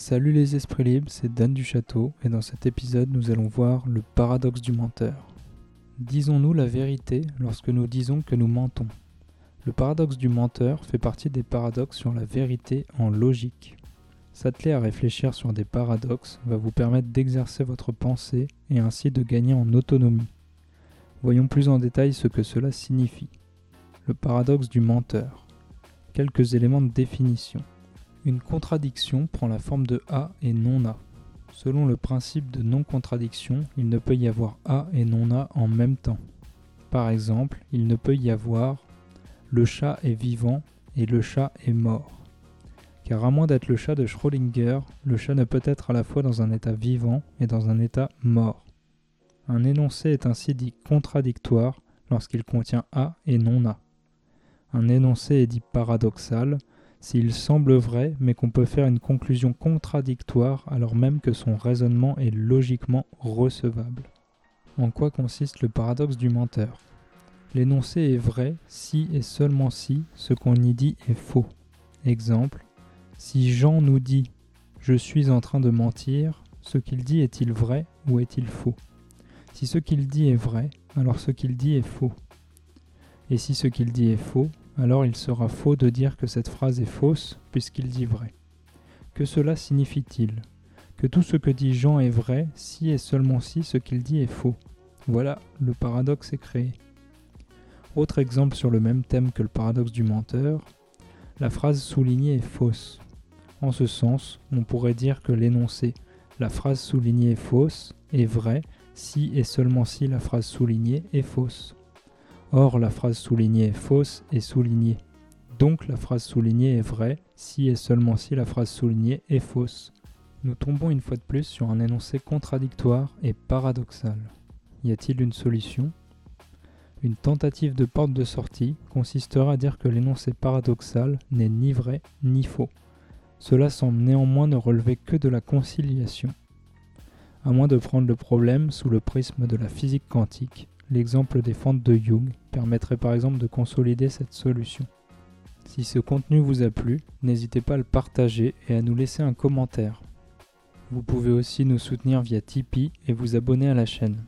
Salut les esprits libres, c'est Dan du Château et dans cet épisode nous allons voir le paradoxe du menteur. Disons-nous la vérité lorsque nous disons que nous mentons Le paradoxe du menteur fait partie des paradoxes sur la vérité en logique. S'atteler à réfléchir sur des paradoxes va vous permettre d'exercer votre pensée et ainsi de gagner en autonomie. Voyons plus en détail ce que cela signifie. Le paradoxe du menteur. Quelques éléments de définition. Une contradiction prend la forme de A et non A. Selon le principe de non-contradiction, il ne peut y avoir A et non A en même temps. Par exemple, il ne peut y avoir le chat est vivant et le chat est mort. Car à moins d'être le chat de Schrödinger, le chat ne peut être à la fois dans un état vivant et dans un état mort. Un énoncé est ainsi dit contradictoire lorsqu'il contient A et non A. Un énoncé est dit paradoxal s'il semble vrai, mais qu'on peut faire une conclusion contradictoire alors même que son raisonnement est logiquement recevable. En quoi consiste le paradoxe du menteur? L'énoncé est vrai si et seulement si ce qu'on y dit est faux. Exemple, si Jean nous dit je suis en train de mentir, ce qu'il dit est-il vrai ou est-il faux? Si ce qu'il dit est vrai, alors ce qu'il dit est faux. Et si ce qu'il dit est faux, alors il sera faux de dire que cette phrase est fausse puisqu'il dit vrai. Que cela signifie-t-il? Que tout ce que dit Jean est vrai si et seulement si ce qu'il dit est faux. Voilà, le paradoxe est créé. Autre exemple sur le même thème que le paradoxe du menteur, la phrase soulignée est fausse. En ce sens, on pourrait dire que l'énoncé la phrase soulignée est fausse est vrai si et seulement si la phrase soulignée est fausse. Or, la phrase soulignée est fausse et soulignée. Donc la phrase soulignée est vraie si et seulement si la phrase soulignée est fausse. Nous tombons une fois de plus sur un énoncé contradictoire et paradoxal. Y a-t-il une solution? Une tentative de porte de sortie consistera à dire que l'énoncé paradoxal n'est ni vrai ni faux. Cela semble néanmoins ne relever que de la conciliation. À moins de prendre le problème sous le prisme de la physique quantique, L'exemple des fentes de Young permettrait par exemple de consolider cette solution. Si ce contenu vous a plu, n'hésitez pas à le partager et à nous laisser un commentaire. Vous pouvez aussi nous soutenir via Tipeee et vous abonner à la chaîne.